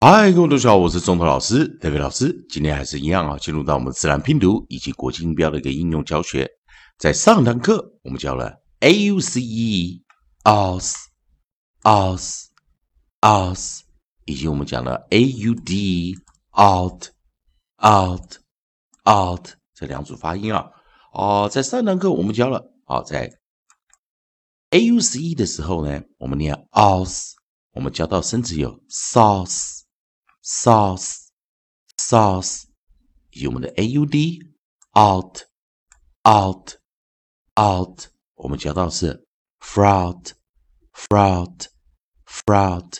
嗨，各位同学好，我是中头老师，德伟老师。今天还是一样啊，进入到我们自然拼读以及国际音标的一个应用教学。在上堂课我们教了 a u c e us us us，以及我们讲了 a u d out out out 这两组发音啊。哦，在上堂课我们教了啊，在 a u c e 的时候呢，我们念 us，我们教到生词有 sauce。Sauce sauce 以及我们的 a u d out out out，我们教到是 fruit fruit fruit。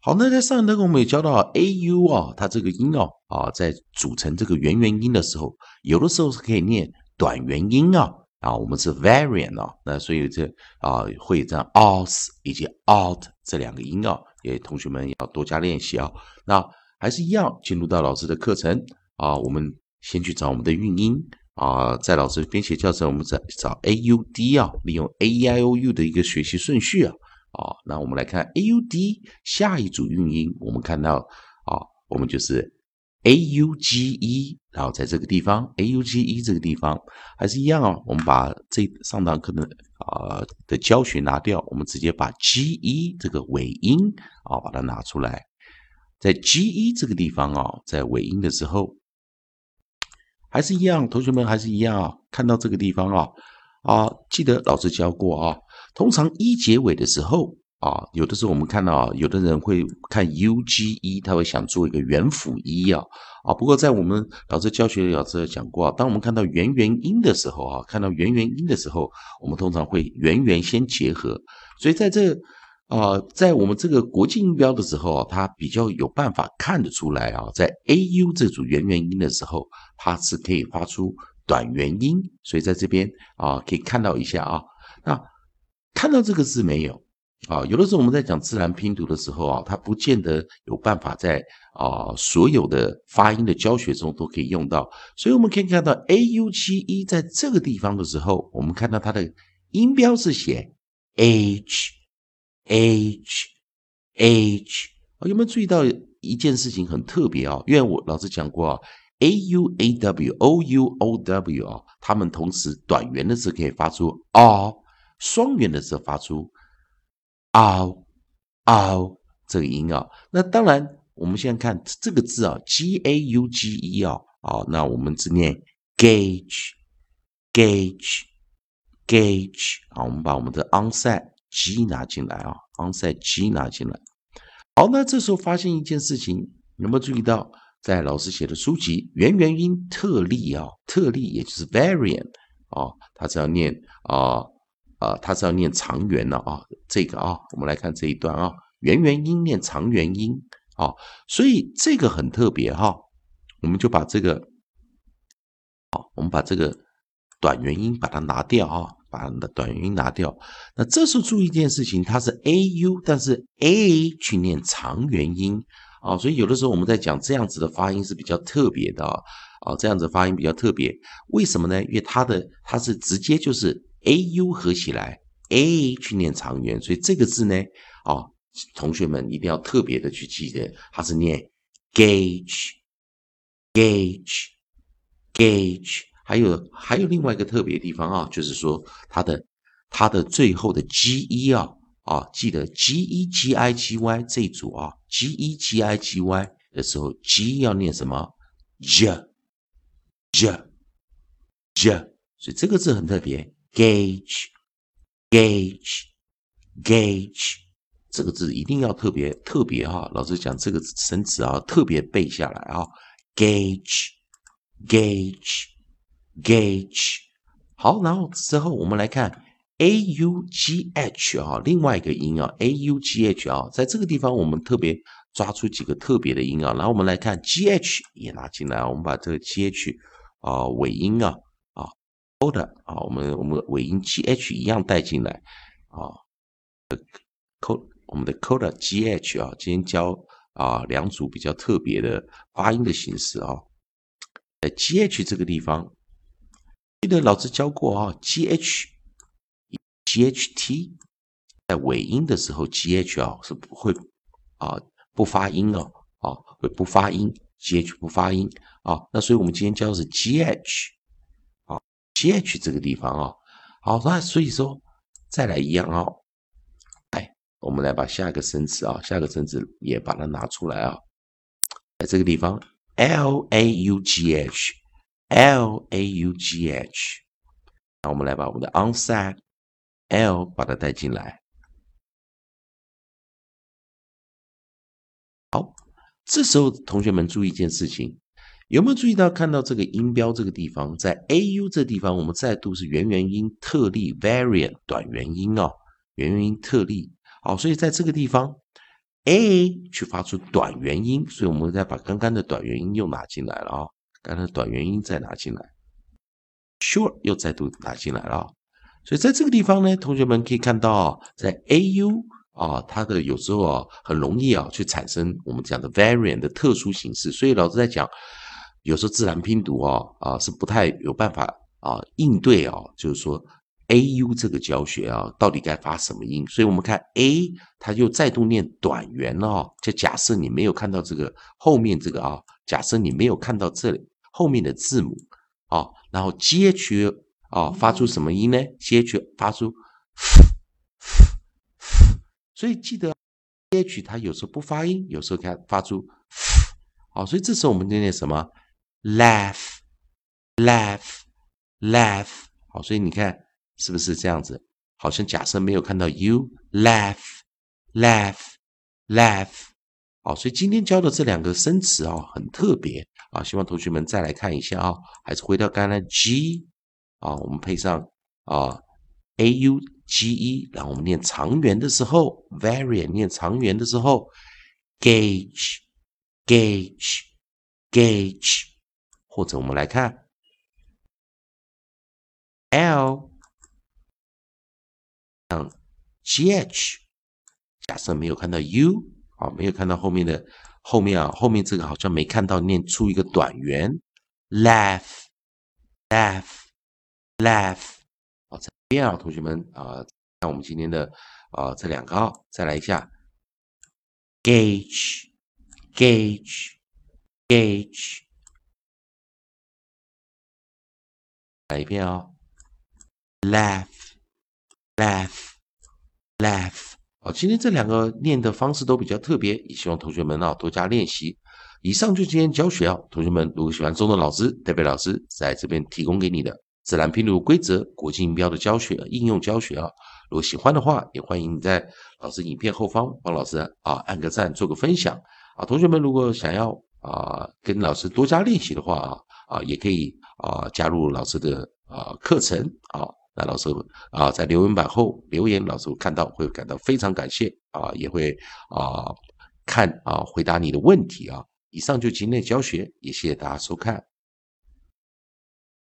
好，那在上一堂课我们也教到 a u 啊，它这个音哦啊，在组成这个元元音的时候，有的时候是可以念短元音啊啊，我们是 variant 啊，那所以这啊会这样 os 以及 out 这两个音啊，也同学们要多加练习啊，那。还是一样，进入到老师的课程啊，我们先去找我们的韵音啊，在老师编写教程，我们找找 a u d 啊，利用 a e i o u 的一个学习顺序啊啊，那我们来看 a u d 下一组韵音，我们看到啊，我们就是 a u g e，然后在这个地方 a u g e 这个地方还是一样啊，我们把这上堂课的啊的教学拿掉，我们直接把 g e 这个尾音啊把它拿出来。在 g e 这个地方啊，在尾音的时候，还是一样，同学们还是一样啊。看到这个地方啊，啊，记得老师教过啊。通常一结尾的时候啊，有的时候我们看到啊，有的人会看 U G 一，他会想做一个元辅一啊啊。不过在我们老师教学老师讲过啊，当我们看到元元音的时候啊，看到元元音的时候，我们通常会元元先结合，所以在这。啊，在我们这个国际音标的时候啊，它比较有办法看得出来啊，在 a u 这组元元音的时候，它是可以发出短元音，所以在这边啊，可以看到一下啊。那看到这个字没有啊？有的时候我们在讲自然拼读的时候啊，它不见得有办法在啊所有的发音的教学中都可以用到，所以我们可以看到 a u 七一在这个地方的时候，我们看到它的音标是写 h。h h 啊，有没有注意到一件事情很特别啊？因为我老师讲过啊，a u a w o u o w 啊，它们同时短元的时候可以发出 r，双元的时候发出 r r 这个音啊。那当然，我们现在看这个字啊，g a u g e 啊，啊，那我们只念 gauge gauge gauge 啊，我们把我们的 onset。G 拿进来啊，昂塞 G 拿进来。好，那这时候发现一件事情，有没有注意到，在老师写的书籍元元音特例啊，特例也就是 variant 啊，它是要念啊啊，它是要念长元的啊。这个啊，我们来看这一段啊，元元音念长元音啊，所以这个很特别哈。我们就把这个，好，我们把这个短元音把它拿掉啊。把的短元音拿掉，那这时候注意一件事情，它是 a u，但是 a 去念长元音啊，所以有的时候我们在讲这样子的发音是比较特别的啊，啊，这样子发音比较特别，为什么呢？因为它的它是直接就是 a u 合起来，a 去念长元，所以这个字呢，啊，同学们一定要特别的去记得，它是念 gauge，gauge，gauge。还有还有另外一个特别地方啊，就是说它的它的最后的 g e 啊啊，记得 g e g i g y 这一组啊，g e g i g y 的时候，g 要念什么？j j j，所以这个字很特别，gauge gauge gauge 这个字一定要特别特别哈，老师讲这个生词啊，特别背下来啊，gauge gauge。gauge，好，然后之后我们来看 a u g h 啊，另外一个音啊，a u g h 啊，在这个地方我们特别抓出几个特别的音啊，然后我们来看 g h 也拿进来，我们把这个 g h 啊尾音啊啊 o d 啊，我们我们尾音 g h 一样带进来啊，co 我们的 coda g h 啊，今天教啊两组比较特别的发音的形式啊，在 g h 这个地方。记得老师教过啊，G H G H T 在尾音的时候，G H 啊是不会啊不发音哦啊，会不发音，gh 不发音啊。那所以我们今天教的是 gh，，gh 这个地方啊，好，那所以说再来一样啊，哎，我们来把下一个生词啊，下个生词也把它拿出来啊，在这个地方，l a u g h，l a u g h，那我们来把我们的 onside l 把它带进来。好，这时候同学们注意一件事情，有没有注意到看到这个音标这个地方，在 a u 这地方，我们再度是元元音特例 variant 短元音哦，元元音特例。好，所以在这个地方 a 去发出短元音，所以我们再把刚刚的短元音又拿进来了啊，刚才短元音再拿进来，short 又再度拿进来了，所以在这个地方呢，同学们可以看到在 a u。啊，它的有时候啊，很容易啊，去产生我们讲的 variant 的特殊形式。所以老师在讲，有时候自然拼读啊，啊是不太有办法啊应对啊，就是说 a u 这个教学啊，到底该发什么音？所以我们看 a，它又再度念短元哦。就假设你没有看到这个后面这个啊，假设你没有看到这里后面的字母啊，然后 g h 啊发出什么音呢？g h 发出。所以记得，h 它有时候不发音，有时候它发出，好，所以这时候我们念念什么？laugh，laugh，laugh，好，所以你看是不是这样子？好像假设没有看到 you，laugh，laugh，laugh，好，所以今天教的这两个生词啊，很特别啊，希望同学们再来看一下啊，还是回到刚才 g 啊，我们配上啊 au。G E，然后我们念长元的时候，varian 念长元的时候，gauge，gauge，gauge，或者我们来看 L，像 G H，假设没有看到 U，啊，没有看到后面的后面啊，后面这个好像没看到念出一个短元，laugh，laugh，laugh。边啊，同学们啊，看我们今天的啊这两个啊，再来一下，gauge，gauge，gauge，来一遍哦，laugh，laugh，laugh。好，今天这两个念的方式都比较特别，也希望同学们啊多加练习。以上就今天教学啊，同学们如果喜欢中的老师，代表老师在这边提供给你的。自然拼读规则、国际音标的教学、应用教学啊，如果喜欢的话，也欢迎你在老师影片后方帮老师啊按个赞，做个分享啊。同学们如果想要啊跟老师多加练习的话啊啊，也可以啊加入老师的啊课程啊。那老师啊在留言板后留言，老师看到会感到非常感谢啊，也会啊看啊回答你的问题啊。以上就今天的教学，也谢谢大家收看。